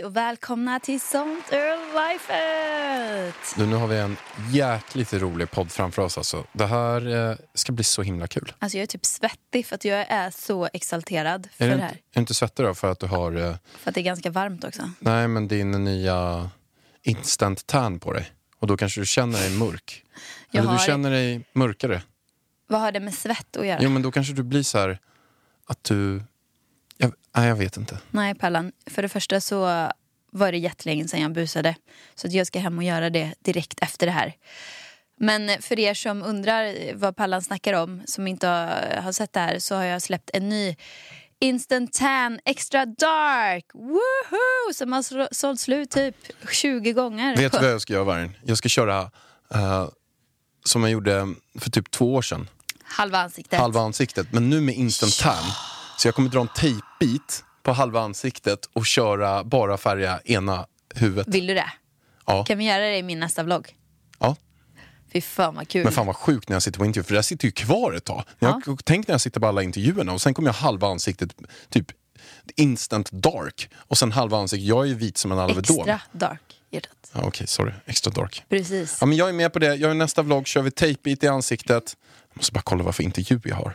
Hej och välkomna till Sånt är lifet! Du, nu har vi en jäkligt rolig podd framför oss. Alltså. Det här eh, ska bli så himla kul. Alltså jag är typ svettig för att jag är så exalterad för Är det inte, här. är du inte svettig då för att du har, eh, För att det är ganska varmt också. nej men din nya instant tan på dig? Och då kanske du känner dig mörk. Jag Eller du känner dig mörkare. Vad har det med svett att göra? Jo men då kanske du blir så här att du, jag, nej jag vet inte. Nej Pallan, för det första så var det jättelänge sedan jag busade. Så att jag ska hem och göra det direkt efter det här. Men för er som undrar vad Pallan snackar om, som inte har, sett det här, så har jag släppt en ny Instant Tan Extra Dark! Woohoo! Som har sålt slut typ 20 gånger. Vet du vad jag ska göra Vargen? Jag ska köra eh, som jag gjorde för typ två år sedan. Halva ansiktet. halva ansiktet. Men nu med instant tan. Så jag kommer dra en tejpbit på halva ansiktet och köra bara färga ena huvudet. Vill du det? Ja. Kan vi göra det i min nästa vlogg? ja. Fy fan vad kul. Men fan vad sjukt när jag sitter på intervju, för det där sitter ju kvar ett tag. Jag Tänk när jag sitter på alla intervjuerna och sen kommer jag halva ansiktet, typ instant dark. Och sen halva ansiktet, jag är ju vit som en alvedon. Extra dark. Ja, Okej, sorry. Extra dark. Precis. Ja, men jag är med på det. Jag är nästa vlogg, kör vi tejpbit i ansiktet. Jag måste bara kolla vad för intervju jag har.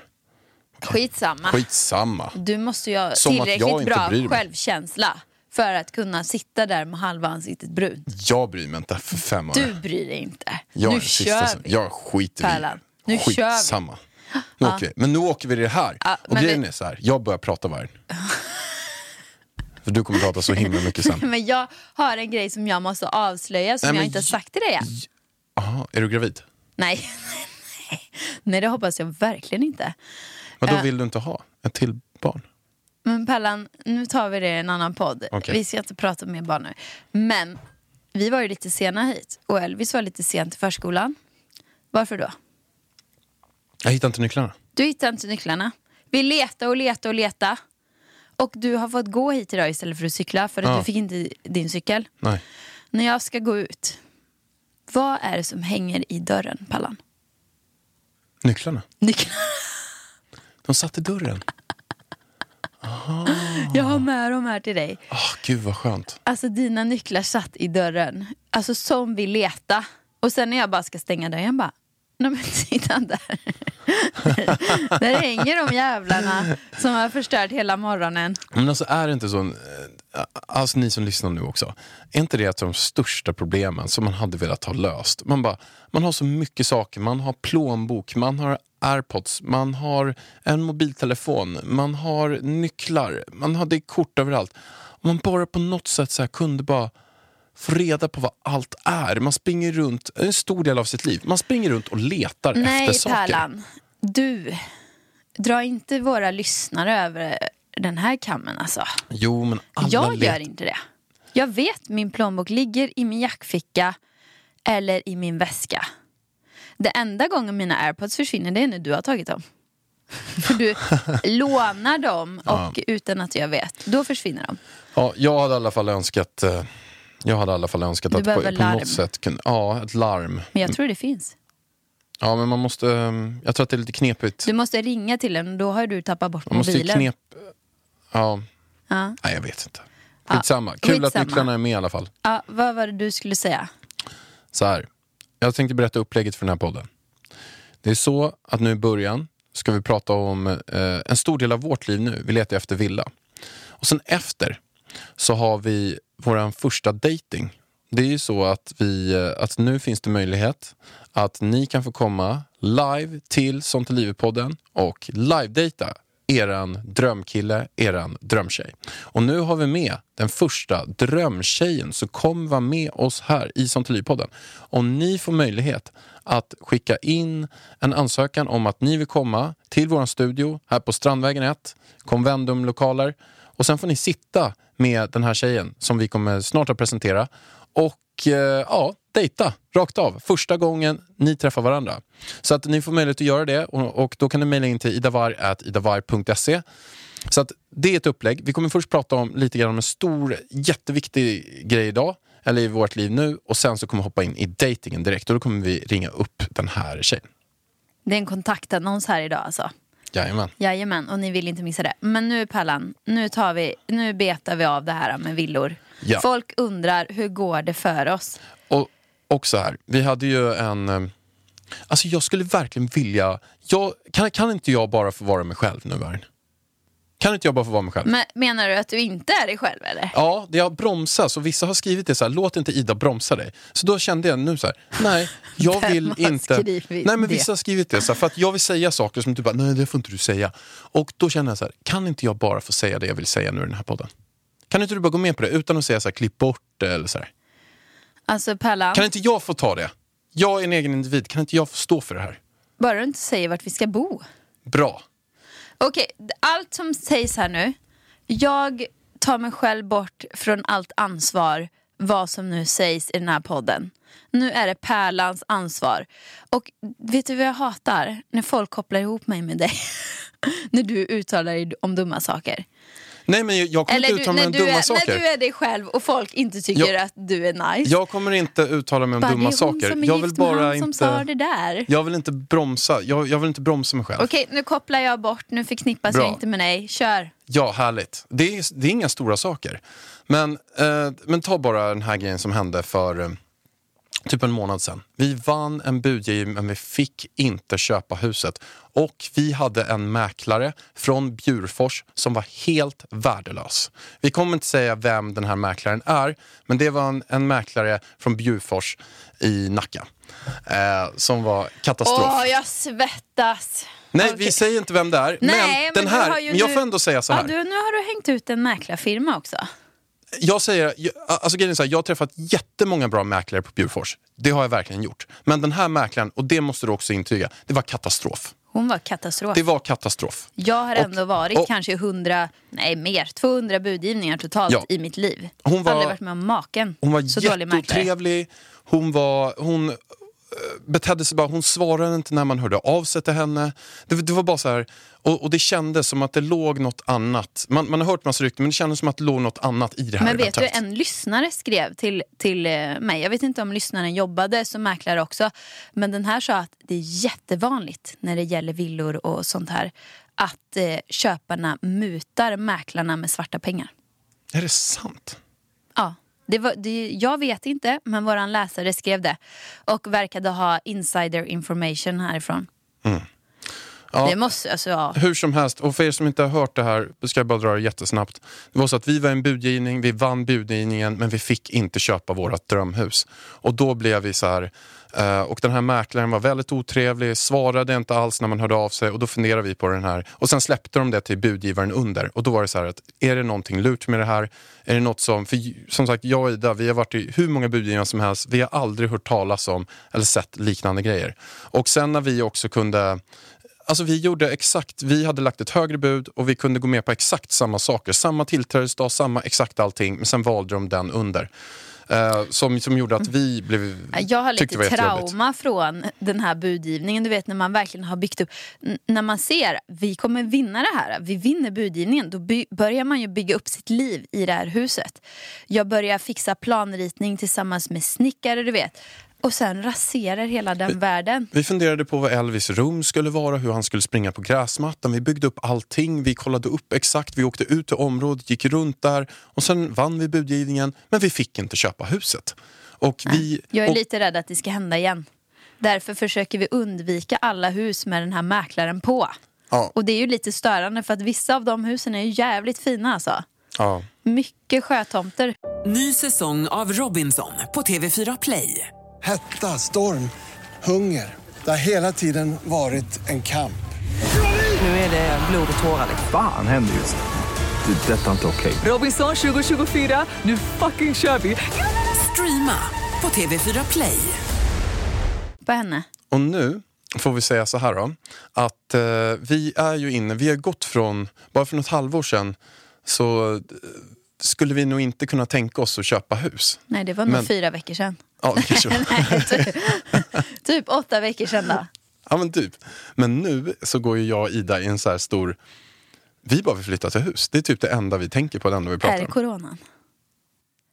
Skitsamma. Skitsamma. Du måste ju ha Som tillräckligt bra självkänsla för att kunna sitta där med halva ansiktet brunt. Jag bryr mig inte för fem öre. Du bryr dig inte. Jag nu kör vi. Jag skiter Pärlan. i Nu kör vi. Skitsamma. Nu åker vi. Men nu åker vi i det här. Ja, och grejen vi- är så här, jag börjar prata vargen. För du kommer prata så himla mycket sen. Men jag har en grej som jag måste avslöja som Nej, jag inte har sagt till dig än. Aha, är du gravid? Nej. Nej, det hoppas jag verkligen inte. Men då Äh. vill du inte ha ett till barn? Men Pallan, nu tar vi det i en annan podd. Okej. Vi ska inte prata mer barn nu. Men vi var ju lite sena hit och Elvis var lite sent till förskolan. Varför då? Jag hittar inte nycklarna. Du hittade inte nycklarna. Vi letade och letade och letade. Och du har fått gå hit idag istället för att cykla för att Ja. du fick inte din cykel. Nej. När jag ska gå ut, vad är det som hänger i dörren, Pallan? Nycklarna? Nycklarna. De satt i dörren. Jag har med dem här till dig. Oh, gud vad skönt. Alltså dina nycklar satt i dörren. Alltså som vi leta. Och sen när jag bara ska stänga dörren, jag bara, nej men titta där. där hänger de jävlarna som har förstört hela morgonen. Men alltså är det inte så, eh, alltså ni som lyssnar nu också, är inte det ett av de största problemen som man hade velat ha löst? Man, bara, man har så mycket saker, man har plånbok, man har airpods, man har en mobiltelefon, man har nycklar, man har det kort överallt. Om man bara på något sätt så kunde bara få reda på vad allt är. Man springer runt, en stor del av sitt liv, man springer runt och letar Nej, efter saker. Pärlan. Du, dra inte våra lyssnare över den här kammen alltså. Jo, men alla Jag gör inte det. Jag vet min plånbok ligger i min jackficka eller i min väska. Det enda gången mina airpods försvinner det är när du har tagit dem. För du lånar dem och utan att jag vet, då försvinner de. Ja, jag hade i alla fall önskat, eh, jag hade i alla fall önskat Du att på, på larm. något sätt kunna, ja, ett larm. Men jag tror det finns. Ja, men man måste, eh, jag tror att det är lite knepigt. Du måste ringa till den då har du tappat bort Man måste mobilen. knep, ja, Ja. nej jag vet inte. Skitsamma, Ja, kul att nycklarna är med i alla fall. Ja, vad var det du skulle säga? Så här, jag tänkte berätta upplägget för den här podden. Det är så att nu i början ska vi prata om eh, en stor del av vårt liv nu. Vi letar efter villa. Och sen efter så har vi vår första dating Det är ju så att, vi, eh, att nu finns det möjlighet att ni kan få komma live till Sånt är livet-podden och live-data eran drömkille, eran drömtjej. Och nu har vi med den första drömtjejen som kommer vara med oss här i Sånt är livet-podden. Och ni får möjlighet att skicka in en ansökan om att ni vill komma till vår studio här på Strandvägen 1, Convendum-lokaler. Och sen får ni sitta med den här tjejen som vi kommer snart att presentera och eh, ja, dejta rakt av. Första gången ni träffar varandra. Så att ni får möjlighet att göra det och, och då kan ni mejla in till idavar.idavar.se. Så att det är ett upplägg. Vi kommer först prata om lite grann om en stor, jätteviktig grej idag, eller i vårt liv nu, och sen så kommer vi hoppa in i datingen direkt och då kommer vi ringa upp den här tjejen. Det är en kontaktannons här idag alltså. Jajamän. Jajamän, och ni vill inte missa det. Men nu Pallan, nu, tar vi, nu betar vi av det här med villor. Ja. Folk undrar, hur går det för oss? Och, och så här, vi hade ju en... eh, Alltså jag skulle verkligen vilja... Jag, kan, kan inte jag bara få vara mig själv nu, Vargen? Kan inte jag bara få vara mig själv? Men, menar du att du inte är dig själv eller? Ja, det har bromsats och vissa har skrivit det så här, låt inte Ida bromsa dig. Så då kände jag nu så här, nej, jag vill inte... Nej men det? vissa har skrivit det, så här, för att jag vill säga saker som du bara, nej det får inte du säga. Och då känner jag så här, kan inte jag bara få säga det jag vill säga nu i den här podden? Kan inte du bara gå med på det utan att säga så här, klipp bort det eller så här. Alltså Pallan, Kan inte jag få ta det? Jag är en egen individ, kan inte jag få stå för det här? bara du inte säger vart vi ska bo. Bra. Okej, allt som sägs här nu. Jag tar mig själv bort från allt ansvar vad som nu sägs i den här podden. Nu är det Pärlans ansvar. Och vet du vad jag hatar? När folk kopplar ihop mig med dig. när du uttalar dig om dumma saker. Nej men jag- kommer Eller inte du, uttala mig om du dumma är, saker. när du är dig själv och folk inte tycker Jag- att du är nice. Jag kommer inte uttala mig om Bara, dumma saker. Jag vill bara inte... sa det där. Jag vill inte bromsa, jag, jag vill inte bromsa mig själv. Okej, nu kopplar jag bort. Nu förknippas Bra. jag inte med dig. Kör. Ja, härligt. Det är, det är inga stora saker. Men, eh, men ta bara den här grejen som hände för eh, typ en månad sedan. Vi vann en budgivning men vi fick inte köpa huset. Och vi hade en mäklare från Bjurfors som var helt värdelös. Vi kommer inte säga vem den här mäklaren är, men det var en, en mäklare från Bjurfors i Nacka. Eh, som var katastrof. Åh, jag svettas. Nej, Okej. vi säger inte vem det är. Nej, men den du här, men jag får ändå säga så här. Ja, du, nu har du hängt ut en mäklarfirma också. Jag säger, jag, alltså grejen är så här, jag har träffat jättemånga bra mäklare på Bjurfors. Det har jag verkligen gjort. Men den här mäklaren, och det måste du också intyga, det var katastrof. Hon var katastrof. Det var katastrof. Jag har Och- ändå varit och- kanske 100, nej mer, 200 budgivningar totalt Ja. i mitt liv. Hon var- Aldrig varit med om maken. Hon var så jätteotrevlig, hon var... Hon, betedde sig bara, hon svarade inte när man hörde av sig till henne. Det, det var bara så här, och, och det kändes som att det låg något annat. Man, man har hört massa rykten men det kändes som att det låg något annat i det här Men vet du, en lyssnare skrev till, till eh, mig, jag vet inte om lyssnaren jobbade som mäklare också, men den här sa att det är jättevanligt när det gäller villor och sånt här, att eh, köparna mutar mäklarna med svarta pengar. Är det sant? Ja, det var, det, jag vet inte, men våran läsare skrev det. Och verkade ha insider information härifrån. Ja. Det måste, alltså ja. Hur som helst, och för er som inte har hört det här, ska jag bara dra det jättesnabbt. Det var så att vi var en budgivning, vi vann budgivningen men vi fick inte köpa vårt drömhus. Och då blev vi så här, Eh, och den här mäklaren var väldigt otrevlig, svarade inte alls när man hörde av sig och då funderade vi på den här. Och sen släppte de det till budgivaren under och då var det så här att är det någonting lurt med det här? Är det något som, för som sagt jag och Ida, vi har varit i hur många budgivare som helst, vi har aldrig hört talas om eller sett liknande grejer. Och sen när vi också kunde Alltså vi gjorde exakt, vi hade lagt ett högre bud och vi kunde gå med på exakt samma saker. Samma tillträdesdag, samma exakt allting. Men sen valde de den under. Eh, som, som gjorde att vi blev, Jag har lite det trauma från den här budgivningen. Du vet när man verkligen har byggt upp, när man ser vi kommer vinna det här, vi vinner budgivningen, då by- börjar man ju bygga upp sitt liv i det här huset. Jag börjar fixa planritning tillsammans med snickare, du vet. Och sen raserar hela den världen. Vi funderade på vad Elvis rum skulle vara, hur han skulle springa på gräsmattan. Vi byggde upp allting, vi kollade upp exakt, vi åkte ut till området, gick runt där och sen vann vi budgivningen. Men vi fick inte köpa huset. Och vi, Jag är och, lite rädd att det ska hända igen. Därför försöker vi undvika alla hus med den här mäklaren på. Ja. Och det är ju lite störande för att vissa av de husen är ju jävligt fina alltså. Ja. Mycket sjötomter. Ny säsong av Robinson på TV4 Play. Hetta, storm, hunger. Det har hela tiden varit en kamp. Nu är det blod och tårar. liksom. Fan händer just nu. Det. är Detta är inte okej. Robinson 2024, nu fucking kör vi! Streama på TV4 Play. på henne. Och nu får vi säga så här då, att eh, vi är ju inne, vi har gått från, bara för något halvår sedan så eh, skulle vi nog inte kunna tänka oss att köpa hus. Nej, det var nog Men- fyra veckor sedan. Ja, det var. Nej, typ, typ åtta veckor sedan då. ja men typ. Men nu så går ju jag och Ida i en så här stor, vi bara vill flytta till hus. Det är typ det enda vi tänker på, det enda vi Är pratar det om. coronan?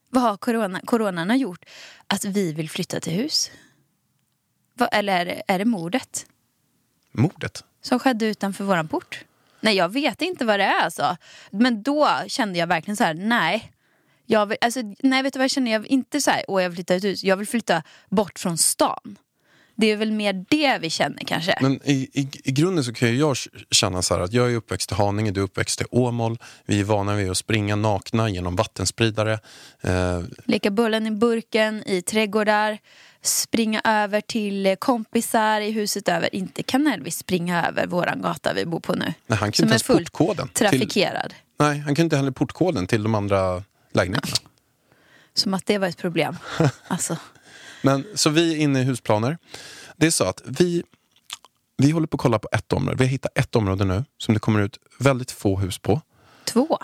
Vad har corona, coronan har gjort att vi vill flytta till hus? Vad, eller är det, är det mordet Mordet. som skedde utanför våran port? Nej, jag vet inte vad det är alltså. Men då kände jag verkligen så här, nej. Jag vill, alltså, nej, vet du vad jag känner? Jag vill inte så här, åh jag vill flytta ut hus. Jag vill flytta bort från stan. Det är väl mer det vi känner kanske. Men i, i, i grunden så kan ju jag känna så här att jag är uppväxt i Haninge, du är uppväxt i Åmål. Vi är vana vid att springa nakna genom vattenspridare. Eh, Leka bullen i burken i trädgårdar. Springa över till kompisar i huset över. Inte kan Elvis springa över våran gata vi bor på nu. Nej, han kan som inte ens portkoden till- trafikerad. nej, han kan inte heller portkoden till de andra lägenheterna. Som att det var ett problem. Alltså, Men, så vi är inne i husplaner. Det är så att vi, vi håller på att kolla på ett område. Vi har hittat ett område nu som det kommer ut väldigt få hus på. två.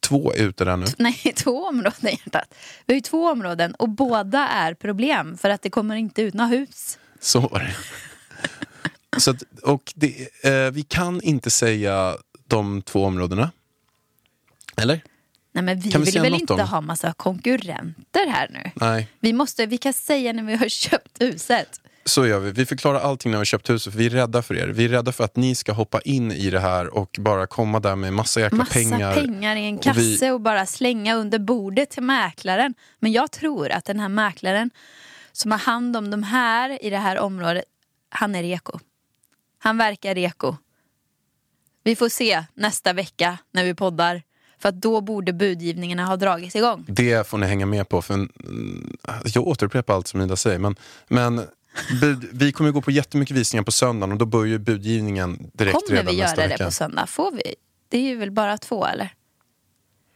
Två är ute där nu. Nej, två områden hjärtat. Vi har ju två områden och båda är problem för att det kommer inte ut några hus. Så var det. Så att, och det, eh, vi kan inte säga de två områdena. Eller? Nej men vi vi vill väl inte om- ha massa konkurrenter här nu. Nej, Vi, måste, vi kan säga när vi har köpt huset. så gör vi. Vi förklarar allting när vi har köpt huset, för vi är rädda för er. Vi är rädda för att ni ska hoppa in i det här och bara komma där med massa jäkla Massa pengar. pengar. i en Och kasse vi- och bara slänga under bordet till mäklaren. Men jag tror att den här mäklaren som har hand om de här i det här området, han är reko. Han verkar reko. Vi får se nästa vecka när vi poddar. För att då borde budgivningarna ha dragits igång. Det får ni hänga med på. För jag återupprepar allt som Ida säger. Men, men bud, vi kommer gå på jättemycket visningar på söndagen och då börjar budgivningen direkt Kommer redan vi nästa göra det vecka. på söndag? Får vi? Det är ju väl bara två eller?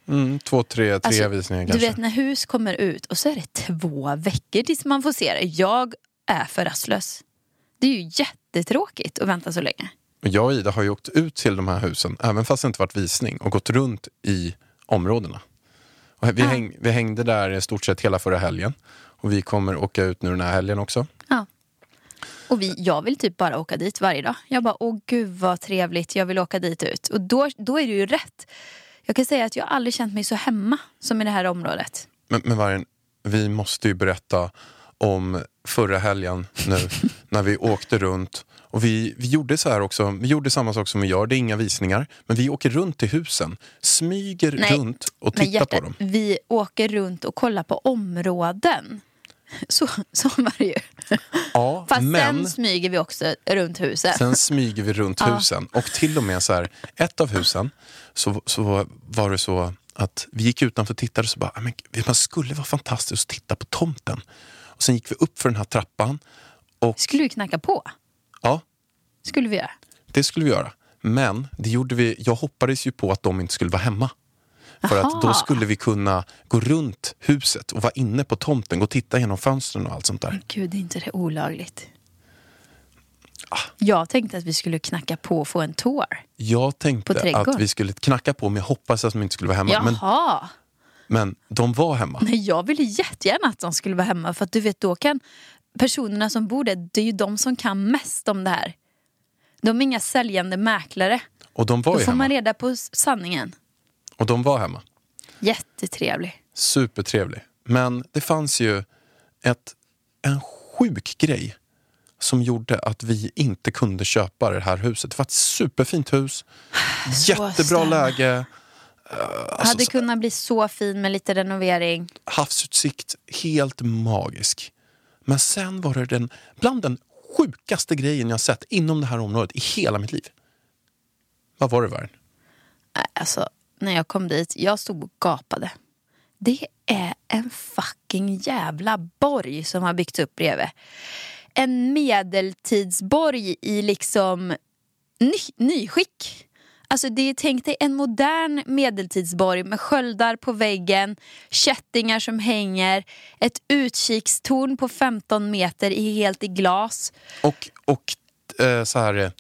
Mm, två, tre, tre Alltså, visningar Du kanske. vet när hus kommer ut och så är det två veckor tills man får se det. Jag är för rastlös. Det är ju jättetråkigt att vänta så länge. Men Jag och Ida har ju åkt ut till de här husen, även fast det inte varit visning, och gått runt i områdena. Och vi, Ja. häng, vi hängde där i stort sett hela förra helgen. Och vi kommer åka ut nu den här helgen också. Ja. Och vi, jag vill typ bara åka dit varje dag. Jag bara, åh gud vad trevligt, jag vill åka dit ut. Och då, då är det ju rätt. Jag kan säga att jag aldrig känt mig så hemma som i det här området. Men, men Vargen, vi måste ju berätta om förra helgen nu när vi åkte runt. Och vi, vi gjorde så här också, vi gjorde samma sak som vi gör, det är inga visningar. Men vi åker runt till husen, smyger Nej, runt och tittar på hjärtat, dem. vi åker runt och kollar på områden. Så, så var det ju. Ja, Fast men sen smyger vi också runt huset. sen smyger vi runt Ja. husen. Och till och med så här, ett av husen så, så var det så att vi gick utanför och tittade och så bara, "Ah, men, man skulle vara fantastiskt att titta på tomten. Och sen gick vi upp för den här trappan och Skulle vi knacka på? Skulle vi göra. Det skulle vi göra. Men det gjorde vi, jag hoppades ju på att de inte skulle vara hemma. För att då skulle vi kunna gå runt huset och vara inne på tomten, gå och titta genom fönstren och allt sånt där. Gud, är inte det olagligt? Ah. Jag tänkte att vi skulle knacka på och få en tår. Jag tänkte att vi skulle knacka på, men jag hoppades att de inte skulle vara hemma. Men, Jaha! men de var hemma. Nej, jag ville jättegärna att de skulle vara hemma. För att du vet, då kan personerna som bor där, det är ju de som kan mest om det här. De är inga säljande mäklare. Och de var Då får man reda på sanningen. Och de var hemma. Jättetrevlig. Supertrevlig. Men det fanns ju ett, en sjuk grej som gjorde att vi inte kunde köpa det här huset. Det var ett superfint hus, jättebra stämma. läge, Alltså, Hade kunnat bli så fin med lite renovering. havsutsikt, helt magisk. Men sen var det den, bland den sjukaste grejen jag sett inom det här området i hela mitt liv. Vad var det, Värn? Alltså, när jag kom dit. Jag stod och gapade. Det är en fucking jävla borg som har byggts upp bredvid. En medeltidsborg i liksom ny, nyskick. Alltså det är, tänk dig en modern medeltidsborg med sköldar på väggen, kättingar som hänger, ett utkikstorn på 15 meter i helt i glas. Och, och eh, så här... eh,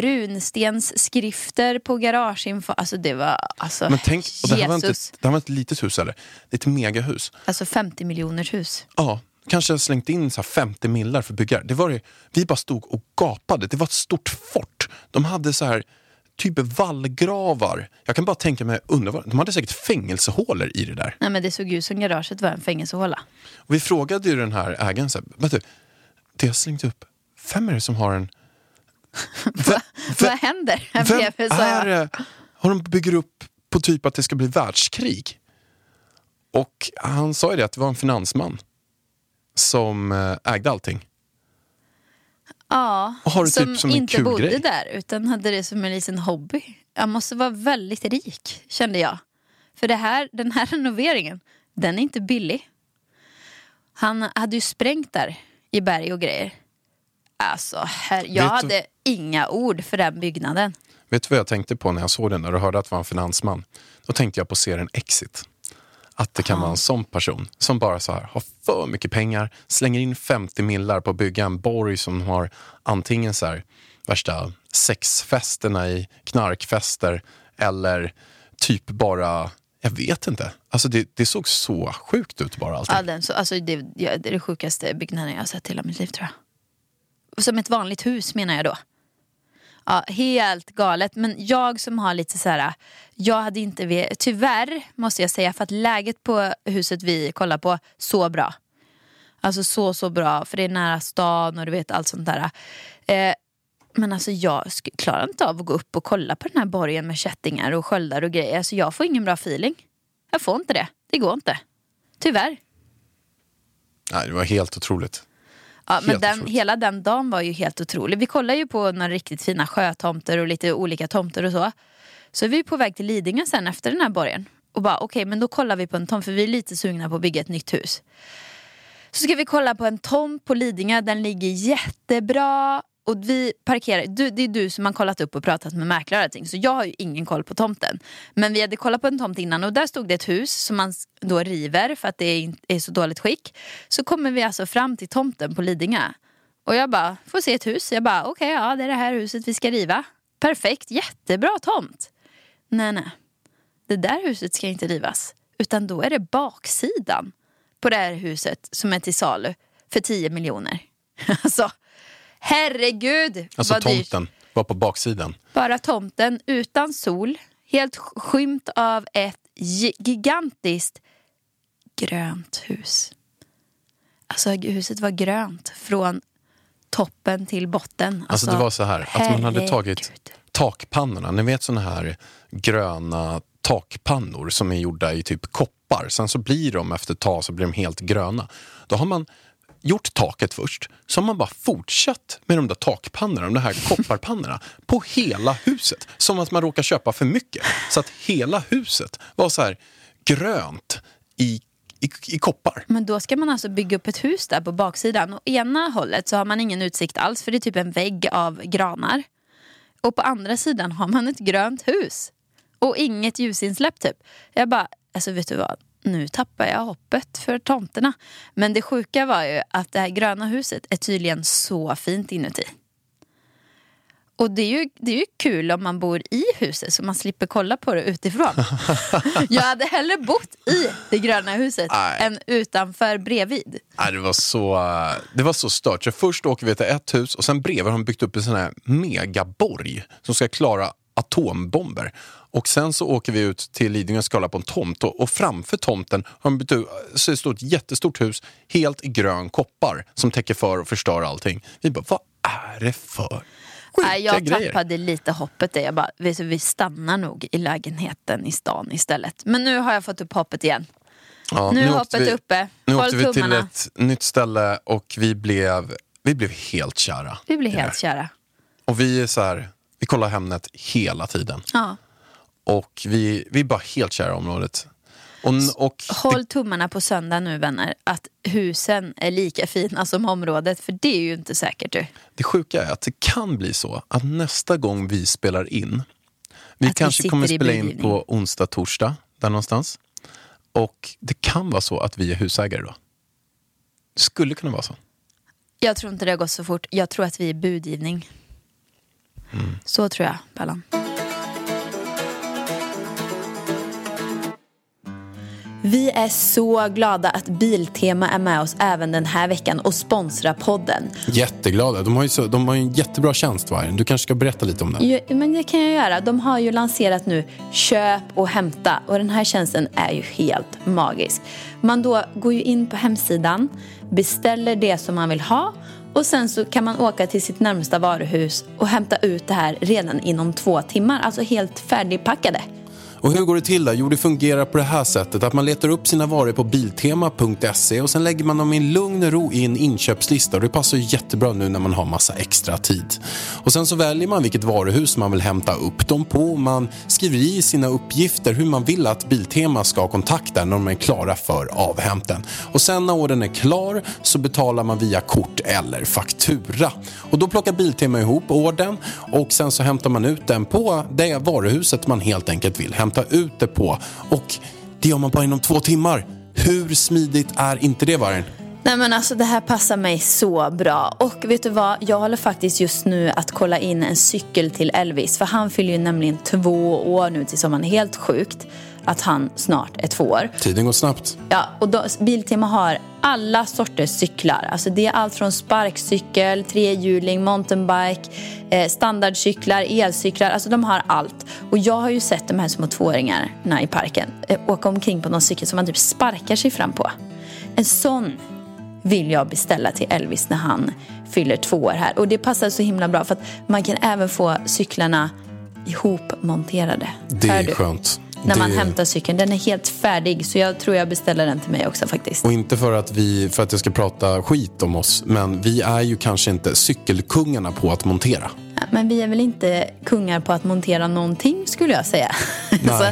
runstensskrifter på garageinfo. Alltså det var alltså Men tänk, och det här, var inte, det här var inte ett litet hus heller. Det är ett megahus. Alltså 50 miljoners hus. Ja, kanske har slängt in så här 50 millar för byggare. Det var det, vi bara stod och gapade. Det var ett stort fort. De hade så här typ vallgravar. Jag kan bara tänka mig, undra vad, de hade säkert fängelsehålor i det där. Nej men det såg ut som garaget var en fängelsehåla. Och vi frågade ju den här ägaren, så här, "Vet du, det har slängt upp, vem är det som har en... Va, Vad händer vem sa är? Har de bygger upp på typ att det ska bli världskrig? Och han sa ju det att det var en finansman som eh, ägde allting. Ja, det typ som, som inte bodde grej. där utan hade det som en liten hobby. Jag måste vara väldigt rik kände jag. För det här, den här renoveringen, den är inte billig. Han hade ju sprängt där i berg och grejer. Alltså, här, jag Vet du- hade inga ord för den byggnaden. Vet du vad jag tänkte på när jag såg den och hörde att det var en finansman? Då tänkte jag på serien Exit. Att det kan vara en sån person som bara så här, har för mycket pengar, slänger in 50 millar på att bygga en borg som har antingen så här, värsta sexfesterna i knarkfester eller typ bara, jag vet inte. Alltså det, det såg så sjukt ut bara allting. Ja, den, så, alltså, det, det är det sjukaste byggnaden jag har sett i hela mitt liv tror jag. Som ett vanligt hus menar jag då. Ja, helt galet. Men jag som har lite så här, jag hade inte ve, tyvärr måste jag säga för att läget på huset vi kollar på, så bra. Alltså så så bra för det är nära stan och du vet allt sånt där. Eh, men alltså jag sk- klarar inte av att gå upp och kolla på den här borgen med kättingar och sköldar och grejer. Alltså jag får ingen bra feeling. Jag får inte det. Det går inte. Tyvärr. Nej, det var helt otroligt. Ja, men den, hela den dagen var ju helt otrolig. Vi kollar ju på några riktigt fina sjötomter och lite olika tomter och så. Så är vi på väg till Lidingö sen efter den här borgen. Och bara okej, men då kollar vi på en tomt för vi är lite sugna på att bygga ett nytt hus. Så ska vi kolla på en tomt på Lidingö, den ligger jättebra. Och vi parkerar, du, det är du som har kollat upp och pratat med mäklare och allting, så jag har ju ingen koll på tomten. Men vi hade kollat på en tomt innan och där stod det ett hus som man då river för att det är, i är så dåligt skick. Så kommer vi alltså fram till tomten på Lidingö. Och jag bara, får se ett hus. Jag bara, okej ja det är det här huset vi ska riva. Perfekt, jättebra tomt. Nej nej, det där huset ska inte rivas. Utan då är det baksidan på det här huset som är till salu för 10 miljoner. alltså, herregud Alltså vad dyrt. tomten var på baksidan. Bara tomten utan sol, helt sk- skymt av ett gi- gigantiskt grönt hus. Alltså huset var grönt från toppen till botten. Alltså, det var så här, att man hade herregud. tagit takpannorna, ni vet såna här gröna takpannor som är gjorda i typ koppar. Sen så blir de efter ett tag så blir de helt gröna. Då har man gjort taket först, så har man bara fortsatt med de där takpannorna, de här kopparpannorna, på hela huset. Som att man råkar köpa för mycket. Så att hela huset var så här grönt i, i, i koppar. Men då ska man alltså bygga upp ett hus där på baksidan. Och ena hållet så har man ingen utsikt alls för det är typ en vägg av granar. Och på andra sidan har man ett grönt hus. Och inget ljusinsläpp typ. Jag bara, alltså vet du vad? Nu tappar jag hoppet för tomterna. Men det sjuka var ju att det här gröna huset är tydligen så fint inuti. Och det är, ju, det är ju kul om man bor i huset så man slipper kolla på det utifrån. jag hade hellre bott i det gröna huset Nej. än utanför bredvid. Nej, det, var så, det var så stört. Så först åker vi till ett hus och sen bredvid har de byggt upp en sån här megaborg som ska klara atombomber. Och sen så åker vi ut till Lidingö och ska kolla på en tomt och, och framför tomten har de så det står ett jättestort hus helt i grön koppar som täcker för och förstör allting. Vi bara, vad är det för Nej, jag grejer? tappade lite hoppet där. Jag bara, vet du, vi stannar nog i lägenheten i stan istället. Men nu har jag fått upp hoppet igen. Ja, nu är hoppet vi, uppe. Nu Håll åkte vi till ett nytt ställe och vi blev, vi blev helt kära. Vi det helt kära. Och vi är så här, vi kollar Hemnet hela tiden. Ja. Och vi, vi är bara helt kära i området. Och, och Håll tummarna på söndag nu vänner, att husen är lika fina som området, för det är ju inte säkert du. Det sjuka är att det kan bli så att nästa gång vi spelar in, vi Att vi kanske sitter kommer spela in på onsdag, torsdag, där någonstans. Och det kan vara så att vi är husägare då. Det skulle kunna vara så. Jag tror inte det har gått så fort, jag tror att vi är budgivning. Mm. Så tror jag, Pallan. Vi är så glada att Biltema är med oss även den här veckan och sponsrar podden. Jätteglada. De har ju, så, de har ju en jättebra tjänst, Vargen. Du kanske ska berätta lite om den. Jo, men det kan jag göra. De har ju lanserat nu köp och hämta och den här tjänsten är ju helt magisk. Man då går ju in på hemsidan, beställer det som man vill ha och sen så kan man åka till sitt närmsta varuhus och hämta ut det här redan inom två timmar. Alltså helt färdigpackade. Och hur går det till då? Jo, det fungerar på det här sättet att man letar upp sina varor på biltema.se och sen lägger man dem i lugn och ro i en inköpslista och det passar ju jättebra nu när man har massa extra tid. Och sen så väljer man vilket varuhus man vill hämta upp dem på och man skriver i sina uppgifter hur man vill att Biltema ska kontakta när de är klara för avhämten. Och sen när ordern är klar så betalar man via kort eller faktura. Och då plockar Biltema ihop ordern och sen så hämtar man ut den på det varuhuset man helt enkelt vill hämta ut det på. Och det gör man bara inom två timmar. Hur smidigt är inte det, Vargen? Nej men alltså det här passar mig så bra. Och vet du vad? Jag håller faktiskt just nu att kolla in en cykel till Elvis. För han fyller ju nämligen två år nu till sommaren. Helt sjukt att han snart är två år. Tiden går snabbt. Ja, och då, Biltema har alla sorters cyklar. Alltså det är allt från sparkcykel, trehjuling, mountainbike, eh, standardcyklar, elcyklar. Alltså de har allt. Och jag har ju sett de här små tvååringarna i parken eh, åka omkring på någon cykel som man typ sparkar sig fram på. En sån vill jag beställa till Elvis när han fyller två år här. Och det passar så himla bra för att man kan även få cyklarna ihopmonterade. Det är skönt. När man det... hämtar cykeln. Den är helt färdig så jag tror jag beställer den till mig också faktiskt. Och inte för att, vi, för att jag ska prata skit om oss, men vi är ju kanske inte cykelkungarna på att montera. Ja, Men vi är väl inte kungar på att montera någonting skulle jag säga. så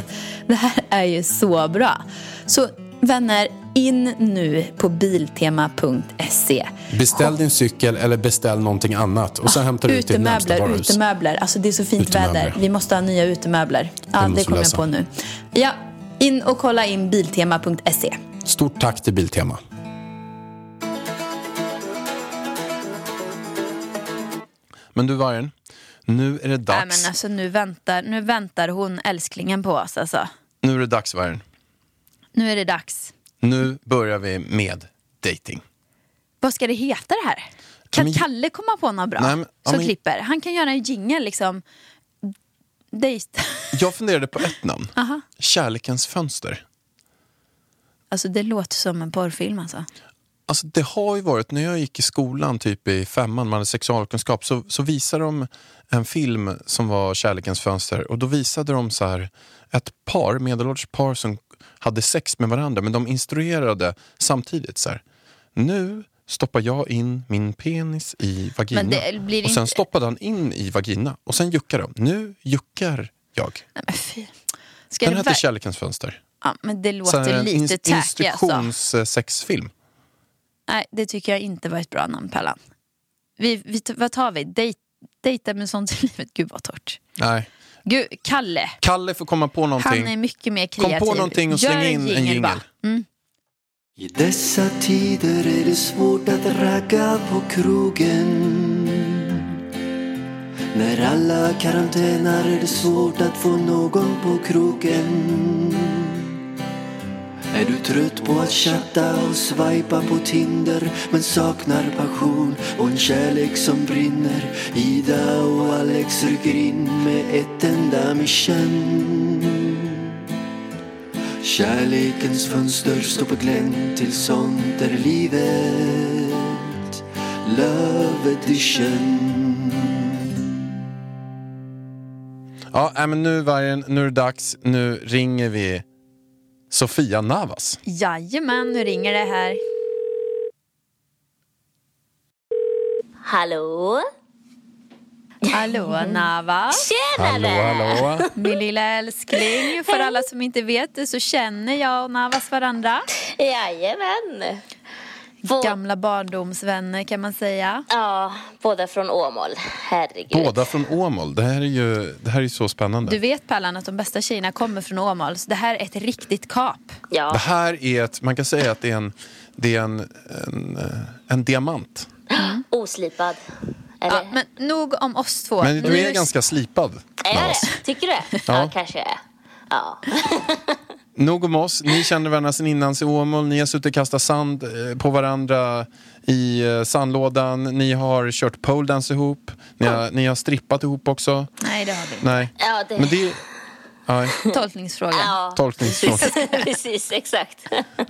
det här är ju så bra. Så vänner, in nu på biltema.se. Beställ din cykel eller beställ någonting annat och sen hämtar du ut till närmsta varuhus. utemöbler. Alltså det är så fint Utemöbler. väder. Vi måste ha nya utemöbler. Ja, det, kommer jag på nu. Ja, in och kolla in biltema.se. Stort tack till Biltema. Men du Vargen, nu är det dags. Nej, men alltså, nu, väntar, nu väntar hon älsklingen på oss. Alltså. Nu är det dags Vargen. Nu är det dags. Nu börjar vi med dating. Vad ska det heta det här? Kan men- Kalle komma på något bra Nej, men- ja, som men- klipper? Han kan göra en jingle liksom. Dejt. Jag funderade på ett namn. Aha. Kärlekens fönster. Alltså det låter som en porrfilm alltså. Alltså det har ju varit, när jag gick i skolan typ i femman, man hade sexualkunskap, så, så visade de en film som var Kärlekens fönster och då visade de så här ett par, medelålders par som hade sex med varandra men de instruerade samtidigt så här. Nu stoppar jag in min penis i vagina. Och sen inte- stoppade han in i vagina och sen juckade de. Nu juckar jag. Nej, men fy. Ska Den det heter Kärlekens fönster. ja, men det låter en lite tacky alltså. Instruktionssexfilm. Nej, det tycker jag inte var ett bra namn Pellan. Vi, vi, vad tar vi? Dejt, dejta med sånt i livet? Gud vad torrt. Nej. Gud, Kalle. Kalle får komma på någonting. Han är mycket mer Kom kreativ. på någonting och släng in en bara. Mm. I dessa tider är det svårt att ragga på krogen När alla karantänar är det svårt att få någon på krogen är du trött på att chatta och swipa på Tinder men saknar passion och en kärlek som brinner? Ida och Alex rycker in med ett enda mission. Kärlekens fönster står på glänt till sånt är livet Love edition. Ja, men nu vargen, nu är det dags. Nu ringer vi Sofia Navas. Jajamän, nu ringer det här. Hallå? Hallå Nava, Hallå, hallå. min lilla älskling. För alla som inte vet det så känner jag och Navas varandra. Jajamän. Bå- Gamla barndomsvänner kan man säga. Ja, båda från Åmål. Herregud. Båda från Åmål. Det här är ju det här är så spännande. Du vet Pallan att de bästa tjejerna kommer från Åmål. Så det här är ett riktigt kap. Ja. Det här är ett, man kan säga att det är en, det är en, en, eh, en diamant. Oslipad. Eller? Ja, men nog om oss två. Men du Nu- är ganska slipad. är jag det? Tycker du det? Ja, Ja. kanske jag är. Ja. Nog om oss. Ni känner varandra sedan innan i Åmål. Ni har suttit och kastat sand eh, på varandra i eh, sandlådan. Ni har kört poledance ihop. Ni har, ni har strippat ihop också. Nej, det har vi inte. Nej. Ja, det... Men det... Nej, Tolkningsfråga. Ja, tolkningsfråga. precis, precis, exakt.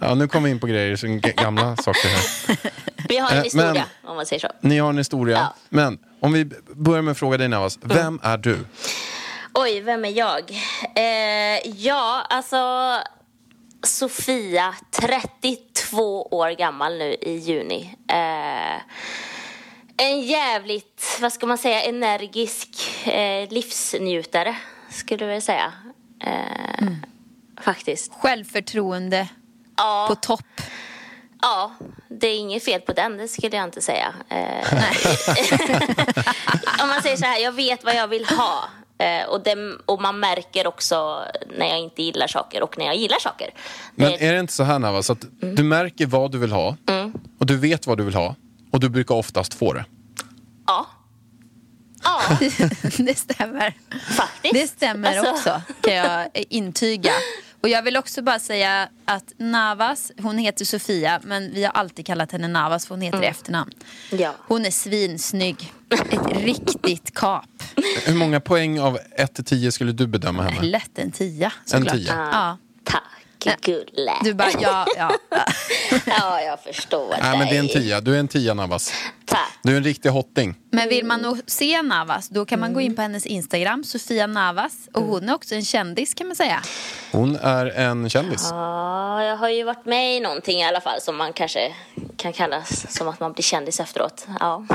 Ja, nu kommer vi in på grejer som gamla saker här. Vi har en Eh, historia, men- om man säger så. Ni har en historia. Ja. Men om vi börjar med att fråga dig Navas. Vem är du? Oj, vem är jag? Eh, ja, alltså Sofia, 32 år gammal nu i juni. Eh, en jävligt, vad ska man säga, energisk eh, livsnjutare, skulle jag vilja säga. Eh, Faktiskt. Självförtroende Ja, på topp. Ja, det är inget fel på den, det skulle jag inte säga. Eh, om man säger så här, jag vet vad jag vill ha. Eh, och, det, och man märker också när jag inte gillar saker och när jag gillar saker. Men är det inte så här Navas att du märker vad du vill ha och du vet vad du vill ha och du brukar oftast få det? Ja. Ja, det stämmer. faktiskt. Det stämmer Alltså, också, kan jag intyga. Och jag vill också bara säga att Navas, hon heter Sofia, men vi har alltid kallat henne Navas för hon heter i efternamn. Ja. Hon är svinsnygg. Ett riktigt kap. Hur många poäng av 1 till 10 skulle du bedöma henne? Lätt en tia såklart. tia. Ja. Tack, gulle. Du bara, ja, ja. ja. Ja, jag förstår Nej men det är en dig. 10. Du är en 10 Navas. Tack. Du är en riktig hotting. Men vill man nog se Navas, då kan man gå in på hennes Instagram, Sofia Navas. Och hon är också en kändis kan man säga. Hon är en kändis. Ja, jag har ju varit med i någonting i alla fall som man kanske kan kallas som att man blir kändis efteråt. Ja.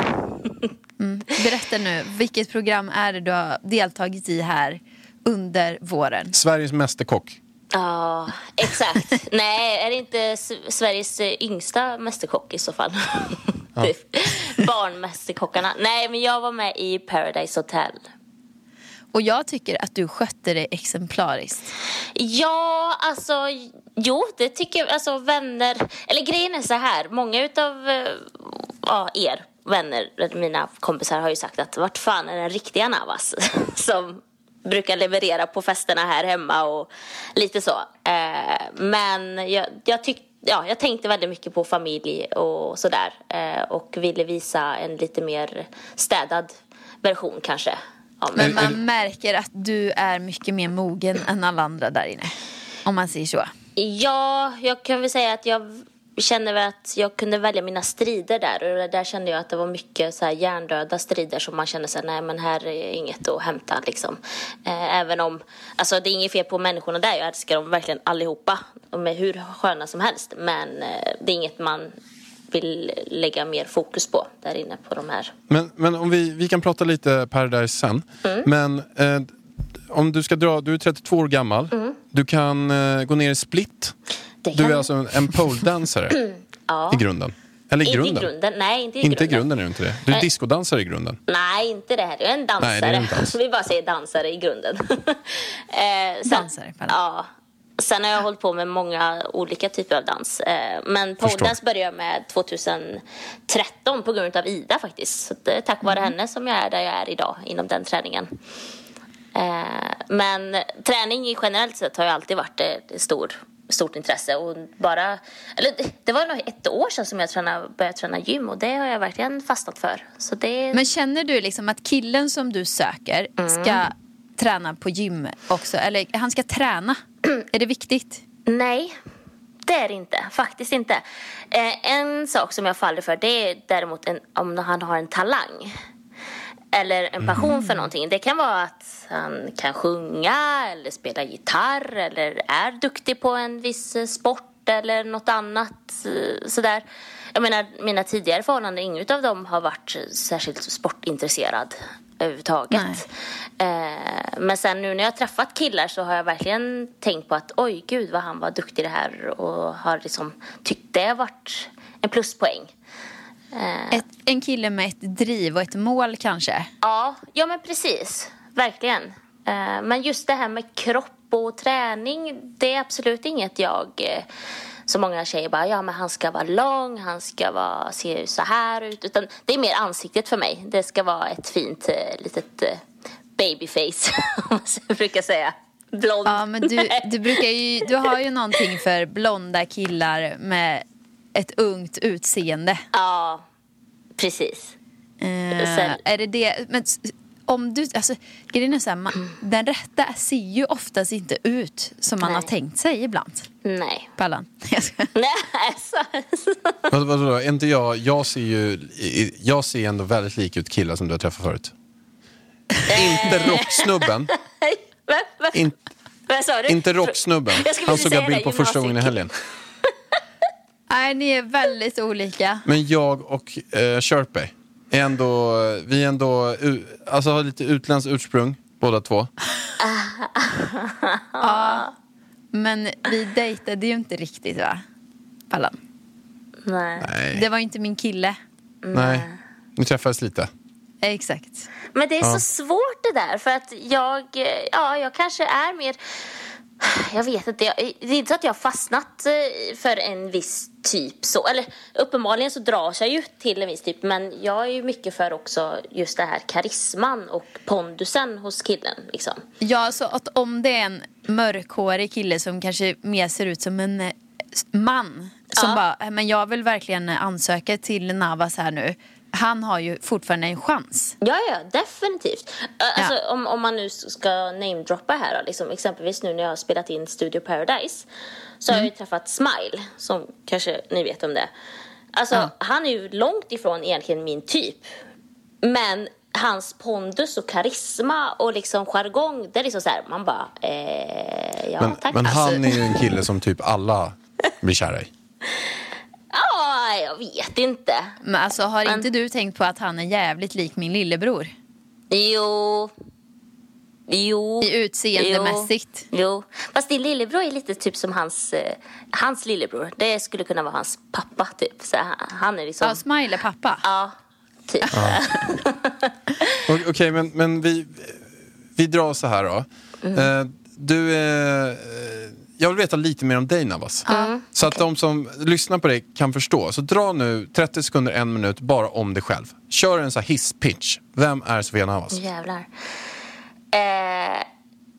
Berätta nu, vilket program är det du har deltagit i här under våren? Sveriges mästerkock. Ja, exakt. Nej, är det inte Sveriges yngsta mästerkock i så fall? Typ. Barnmästerkockarna. Nej, men jag var med i Paradise Hotel. Och jag tycker att du skötte det exemplariskt. Ja, alltså, jo, det tycker jag. Alltså vänner, eller grejen är så här, många utav eh, ja, er vänner, mina kompisar har ju sagt att vart fan är den riktiga Navas som brukar leverera på festerna här hemma och lite så. Eh, men jag, jag tyckte Ja, jag tänkte väldigt mycket på familj och sådär eh, och ville visa en lite mer städad version kanske. Men man märker att du är mycket mer mogen än alla andra där inne. Om man säger så. Ja, jag kan väl säga att jag känner väl att jag kunde välja mina strider där och där kände jag att det var mycket så här hjärndöda strider som man känner sig nej men här är inget att hämta liksom. Eh, även om, alltså det är inget fel på människorna där, jag älskar dem verkligen allihopa. De är hur sköna som helst men eh, det är inget man vill lägga mer fokus på där inne på de här. Men, men om vi, vi kan prata lite Paradise sen. Mm. Men eh, om du ska dra, du är 32 år gammal. Du kan eh, gå ner i split. Det Du är alltså en, en poledansare Ja. i grunden. Eller i Inte grunden. i grunden, nej inte i Inte i grunden. grunden är du inte det. Du är Nej. discodansare i grunden. Nej, inte det här. Jag är en dansare. Nej, det är en dans. Vi bara säger dansare i grunden. eh, sen, Dansare, Pelle. Ja. Sen har jag hållit på med många olika typer av dans. Eh, men poledance började jag med 2013 på grund av Ida faktiskt. Så det är tack vare henne som jag är där jag är idag inom den träningen. Eh, men träning generellt sett har ju alltid varit ett stor, stort intresse. Och bara, eller det- var nog ett år sedan som jag tränade, började träna gym och det har jag verkligen fastnat för. Så det, Men känner du liksom att killen som du söker ska träna på gym också? Eller han ska träna? är det viktigt? Nej, det är det inte. Faktiskt inte. Eh, en sak som jag faller för det är däremot en, om han har en talang. Eller en passion för någonting. Det kan vara att han kan sjunga eller spela gitarr eller är duktig på en viss eh, sport eller något annat. eh, Sådär. Jag menar, mina tidigare förhållanden, inget av dem har varit särskilt sportintresserad. överhuvudtaget. Eh, men sen nu när jag har träffat killar så har jag verkligen tänkt på att oj gud vad han var duktig i det här och har liksom tyckt det har varit en pluspoäng. Ett, en kille med ett driv och ett mål kanske. Ja, ja men precis. Verkligen. Eh, Men just det här med kropp och träning, det är absolut inget jag... eh, Så många tjejer bara, ja men han ska vara lång, han ska vara, se så här ut. Utan det är mer ansiktet för mig. Det ska vara ett fint eh, litet eh, babyface, om man brukar säga. Blond. Ja, men du, du, brukar ju, du har ju någonting för blonda killar med ett ungt utseende. Ja, precis. Eh, Sen- är det det? Men om du, alltså, grejen är så här, man, den rätta ser ju oftast inte ut som man Nej. har tänkt sig ibland. Nej. Pallan. Nej, så. Vad, vadå, inte jag, jag ser ju jag ser ändå väldigt lik ut killar som du har träffat förut. inte rocksnubben. In, vad sa du? inte rocksnubben. Han såg jag bild på första gången i helgen. Nej, ni är väldigt olika. Men jag och eh, Sherpay är ändå, vi är ändå, u- alltså har lite utländskt ursprung båda två. Men vi dejtade ju inte riktigt va? Pallan. Nej. Nej, Det var ju inte min kille. nej. Ni träffades lite. Exakt. Men det är så svårt det där för att jag, ja, jag kanske är mer, jag vet inte, jag, det är inte så att jag har fastnat eh, för en viss typ så, eller uppenbarligen så dras jag ju till en viss typ men jag är ju mycket för också just det här karisman och pondusen hos killen liksom. Ja, så att om det är en mörkhårig kille som kanske mer ser ut som en eh, man som Ja. bara, "Eh, men jag vill verkligen ansöka till Navas här nu. Han har ju fortfarande en chans. Ja, ja, definitivt. Alltså, om, om man nu ska namedroppa här då, liksom, exempelvis nu när jag har spelat in Studio Paradise så har jag ju träffat Smile, som kanske ni vet om det Alltså, han är ju långt ifrån egentligen min typ. Men hans pondus och karisma och liksom jargong, det är liksom så här, man bara, eh, ja Men, tack. men Alltså, han är ju en kille som typ alla blir kära i. Ja, jag vet inte. Men alltså har Men- inte du tänkt på att han är jävligt lik min lillebror? Jo. Jo. I utseendemässigt. Jo. jo. Fast din lillebror är lite typ som hans, eh, hans lillebror. Det skulle kunna vara hans pappa typ. Så han, är liksom... Ja, Smile pappa. Ja, typ. O- Okej, men, men vi, vi drar så här då. Mm. Eh, du är... jag vill veta lite mer om dig Navas. Så att de som lyssnar på dig kan förstå. Så dra nu 30 sekunder, en minut bara om dig själv. Kör en så här hisspitch. Vem är Sofia Navas? Jävlar. Eh,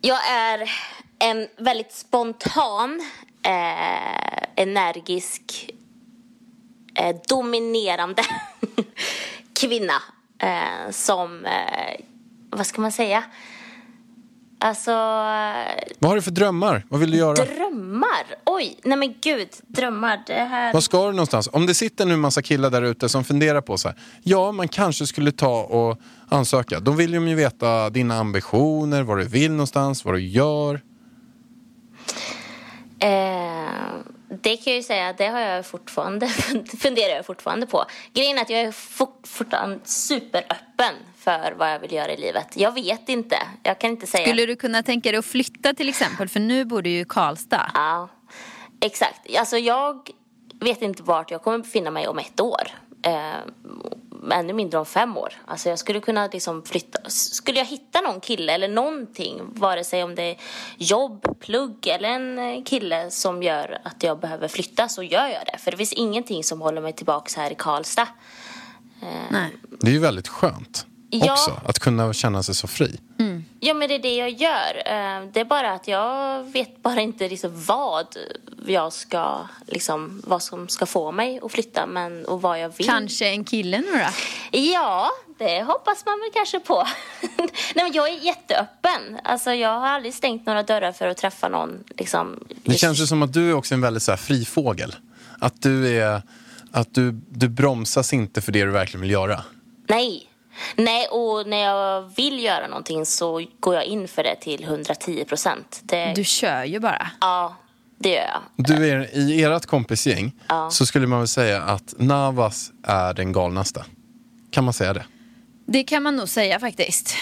jag är en väldigt spontan, eh, energisk, eh, dominerande kvinna. Eh, som, eh, vad ska man säga? Alltså, Vad har du för drömmar? Vad vill du göra? drömmar. Oj, nej men gud, drömmar. Det här... Vad ska du någonstans? Om det sitter nu en massa killar där ute som funderar på så här. Ja, man kanske skulle ta och ansöka. Då vill de ju veta dina ambitioner, vad du vill någonstans, vad du gör. Eh, det kan jag ju säga, det har jag fortfarande, funderar jag fortfarande på. Grejen är att jag är fort, fortfarande superöppen för vad jag vill göra i livet. Jag vet inte, jag kan inte säga. Skulle du kunna tänka dig att flytta till exempel? För nu bor du ju i Karlstad. Ja, exakt. Alltså jag vet inte vart jag kommer befinna mig om ett år. Eh, ännu mindre om fem år. Alltså jag skulle kunna liksom flytta. Skulle jag hitta någon kille eller någonting, vare sig om det är jobb, plugg eller en eh, kille som gör att jag behöver flytta så gör jag det. För det finns ingenting som håller mig tillbaks här i Karlstad. Nej. Det är ju väldigt skönt Ja. också, att kunna känna sig så fri. Ja, men det är det jag gör. Eh, Det är bara att jag vet bara inte liksom vad jag ska, liksom, vad som ska få mig att flytta men, och vad jag vill. Kanske en kille nu då? Ja, det hoppas man väl kanske på. Nej, men jag är jätteöppen. Alltså, jag har aldrig stängt några dörrar för att träffa någon. Liksom, Det känns ju som att du är också en väldigt så här fri fågel. Att du är... Att du, du bromsas inte för det du verkligen vill göra. Nej. Nej, och när jag vill göra någonting så går jag in för det till 110 procent. Det... Du kör ju bara. Ja, det gör jag. Du är, I ert kompisgäng Ja. så skulle man väl säga att Navas är den galnaste. Kan man säga det? Det kan man nog säga faktiskt.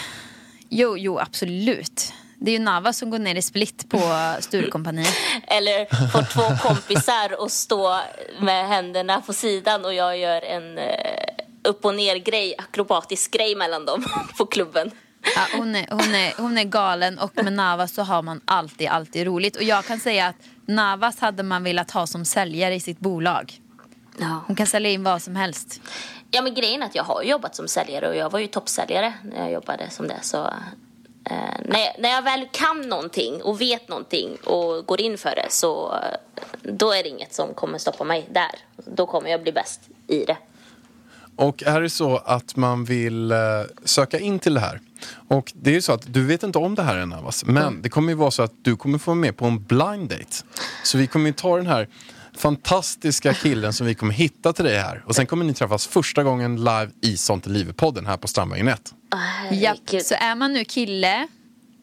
Jo, jo, absolut. Det är ju Nava som går ner i split på Sturecompagniet. Eller får två kompisar att stå med händerna på sidan och jag gör en eh, upp och ner grej, akrobatisk grej mellan dem på klubben. Ja, hon, är, hon, är, hon är galen och med Navas så har man alltid, alltid roligt. Och jag kan säga att Navas hade man velat ha som säljare i sitt bolag. Ja. Hon kan sälja in vad som helst. Ja men grejen är att jag har jobbat som säljare och jag var ju toppsäljare när jag jobbade som det. Så eh, när, jag, när jag väl kan någonting och vet någonting och går in för det så eh, då är det inget som kommer stoppa mig där. Då kommer jag bli bäst i det. Och är det så att man vill eh, söka in till det här och det är ju så att du vet inte om det här än Avas, men det kommer ju vara så att du kommer få vara med på en blind date. Så vi kommer ju ta den här fantastiska killen som vi kommer hitta till dig här och sen kommer ni träffas första gången live i Sånt är livet-podden här på Strandvägen 1. Ja, Herregud. så är man nu kille,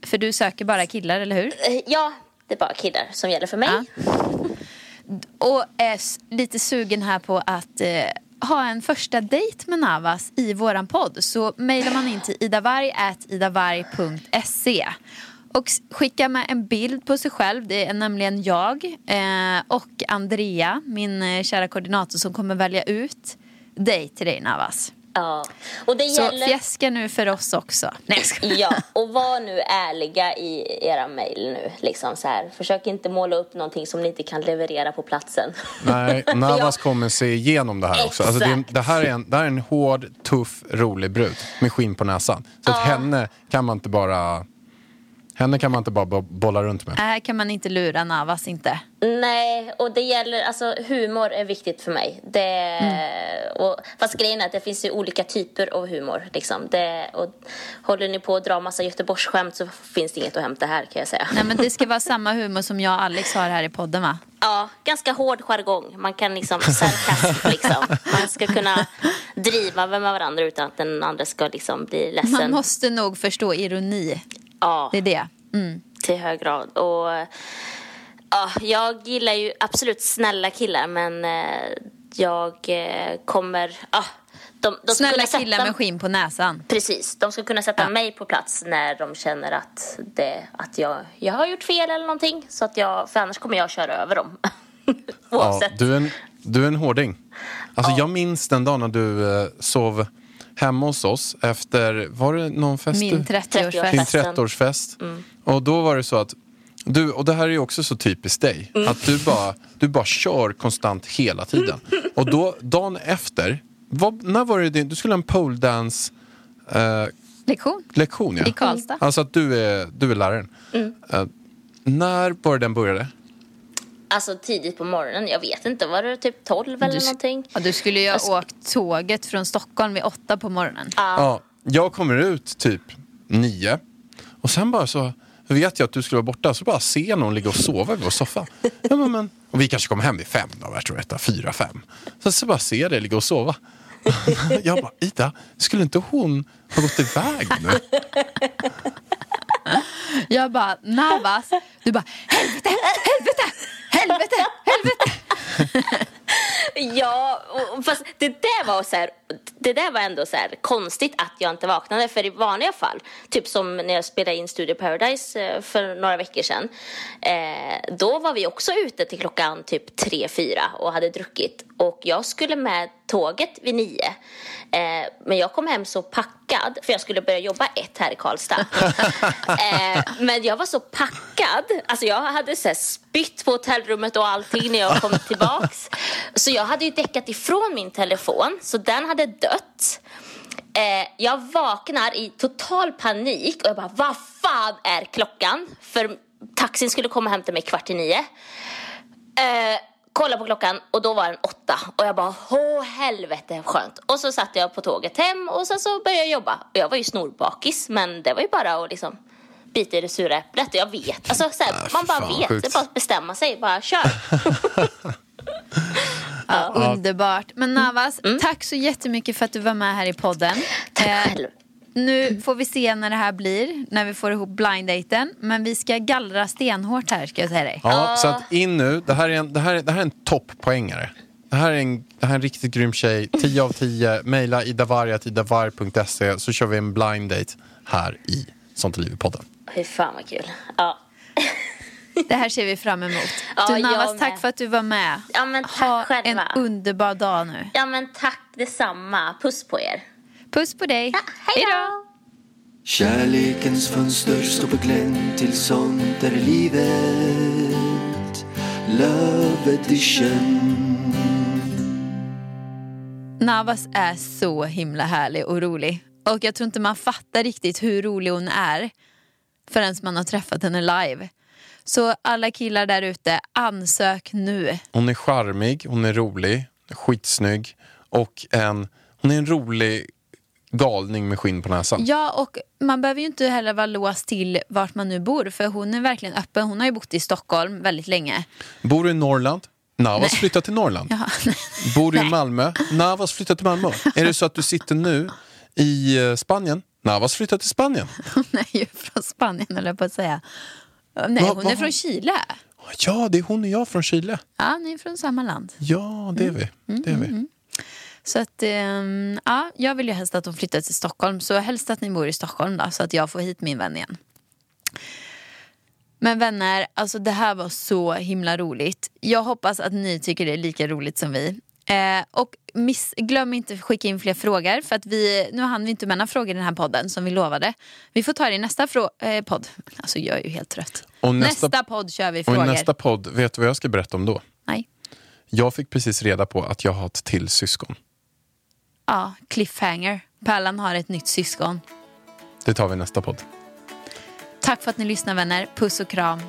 för du söker bara killar, eller hur? Eh, Ja, det är bara killar som gäller för mig. Ja. Och är lite sugen här på att eh, ha en första dejt med Navas i våran podd så mejlar man in till idavarg.idavarg.se och skicka med en bild på sig själv. Det är nämligen jag eh, och Andrea, min eh, kära koordinator som kommer välja ut dig till dig Navas. Ja. Och det Så gäller... fjäska nu för oss också. Nej. Ja, och var nu ärliga i era mejl nu. Liksom så här. Försök inte måla upp någonting som ni inte kan leverera på platsen. Nej, Navas jag- kommer se igenom det här också. Alltså det, det, här är en, det här är en hård, tuff, rolig brud med skinn på näsan. Så att henne kan man inte bara henne kan man inte bara bo- bolla runt med. Här kan man inte lura Navas inte. Nej, och det gäller, alltså humor är viktigt för mig. Det, och, fast grejen är att det finns ju olika typer av humor. Liksom. Det, och håller ni på att dra massa Göteborgsskämt så finns det inget att hämta här kan jag säga. Nej men det ska vara samma humor som jag och Alex har här i podden va? Ja, ganska hård jargong. Man kan liksom, sarkasm liksom. Man ska kunna driva med varandra utan att den andra ska liksom bli ledsen. Man måste nog förstå ironi. Ja. Det är det. Mm. till hög grad. Och, ja, jag gillar ju absolut snälla killar men eh, jag eh, kommer... Ja, de, de Snälla sätta- killar med skinn på näsan. Precis, de ska kunna sätta Ja. mig på plats när de känner att, det, att jag, jag har gjort fel eller någonting. Så att jag, för annars kommer jag köra över dem. Ja, Oavsett. du, är en, du är en hårding. Alltså, Jag minns den dagen när du eh, sov hemma hos oss efter, var det någon fest? Min du- 30-årsfest. Din festen. 30-årsfest. Och då var det så att du, och det här är ju också så typiskt dig, att du bara, du bara kör konstant hela tiden. Och då, dagen efter, vad, när var det din, du skulle ha en pole dance eh, Lektion. lektion ja. I Karlstad. Alltså att du är, du är läraren. Eh, när var det den började? Alltså tidigt på morgonen, jag vet inte, var det typ 12 eller Du, någonting? ja, du skulle ju ha åkt tåget från Stockholm vid åtta på morgonen. Ja, jag kommer ut typ nio och sen bara så vet jag att du skulle vara borta så bara ser någon ligga och sova i vår soffa. Ja, men, men. Och vi kanske kommer hem vid fem då, jag tror det är fyra, fem. Så, så bara ser jag dig ligga och sova. Jag bara, Ida, skulle inte hon ha gått iväg nu? Jag bara, Navas. Du bara, helvete, helvete, helvete, helvete. Ja, fast det där var så här, det där var ändå så här konstigt att jag inte vaknade. För i vanliga fall, typ som när jag spelade in Studio Paradise eh, för några veckor sedan. Eh, då var vi också ute till klockan typ tre fyra och hade druckit. Och jag skulle med tåget vid nio. Eh, men jag kom hem så packad, för jag skulle börja jobba ett här i Karlstad. eh, men jag var så packad, alltså jag hade så här spytt på hotellrummet och allting när jag kom tillbaks. Så jag hade ju däckat ifrån min telefon, så den hade dött. Eh, jag vaknar i total panik och jag bara, vad fan är klockan? För taxin skulle komma och hämta mig kvart i nio. Eh, kolla på klockan och då var den åtta och jag bara åh helvete skönt. Och så satt jag på tåget hem och sen så började jag jobba. Och jag var ju snorbakis men det var ju bara att liksom bita i det sura äpplet jag vet. Alltså, så här, man bara fan, vet, sjukt. det är bara att bestämma sig, bara kör. Ja, underbart. Men Navas, tack så jättemycket för att du var med här i podden. Tack Eh, själv. Nu får vi se när det här blir, när vi får ihop blind-daten. Men vi ska gallra stenhårt här ska jag säga dig. Ja, så att in nu, det här är en, det här är, det här är en topppoängare. Det här är en, det här är en riktigt grym tjej. 10 av 10. Maila idavarg.idavarg.se så kör vi en blind date här i Sånt är livet-podden. Fy fan vad kul. Ja. Det här ser vi fram emot. Ja, du Navas, tack för att du var med. Ja, men tack ha själva. en underbar dag nu. ja men tack detsamma. Puss på er. Puss på dig. Ja, hej då. Kärlekens fönster står på glänt till sånt är livet Love edition Navas är så himla härlig och rolig. Och jag tror inte man fattar riktigt hur rolig hon är förrän man har träffat henne live. Så alla killar där ute, ansök nu. Hon är charmig, hon är rolig, skitsnygg och en, hon är en rolig galning med skinn på näsan. Ja, och man behöver ju inte heller vara låst till vart man nu bor för hon är verkligen öppen. Hon har ju bott i Stockholm väldigt länge. Bor du i Norrland? Navas flyttat till Norrland. Ja, Bor du i Malmö? Navas flyttat till Malmö. Är det så att du sitter nu i eh, Spanien? Navas flyttat till Spanien. hon är ju från Spanien eller på att säga. Nej, Va- hon va- är från Chile. Ja, det är hon och jag från Chile. Ja, ni är från samma land. Ja, det är vi. Det är vi. Så att, ehm, ja, jag vill ju helst att de flyttar till Stockholm. Så helst att ni bor i Stockholm då, så att jag får hit min vän igen. Men vänner, alltså det här var så himla roligt. Jag hoppas att ni tycker det är lika roligt som vi. Eh, och miss, glöm inte att skicka in fler frågor. För att vi, nu hann vi inte med några frågor i den här podden som vi lovade. Vi får ta det i nästa frå- eh, podd. Alltså jag är ju helt trött. Och nästa, nästa- podd kör vi Och frågor. i nästa podd, vet du vad jag ska berätta om då? Nej. Jag fick precis reda på att jag har ett till syskon. Ja, cliffhanger. Pärlan har ett nytt syskon. Det tar vi i nästa podd. Tack för att ni lyssnar vänner. Puss och kram.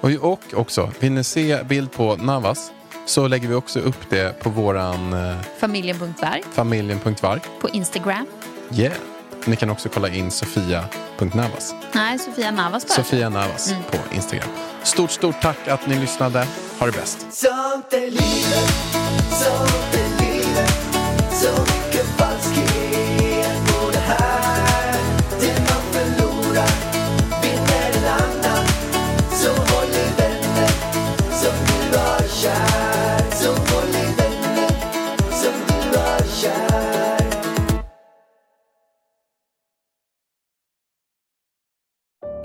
Och, och också, vill ni se bild på Navas så lägger vi också upp det på våran eh, Familjen.varg familjen.varg. på Instagram. Yeah. Ni kan också kolla in sofia.navas. Nej, Sofia Navas bara. Sofia Navas på Instagram. Stort, stort tack att ni lyssnade. Ha det bäst.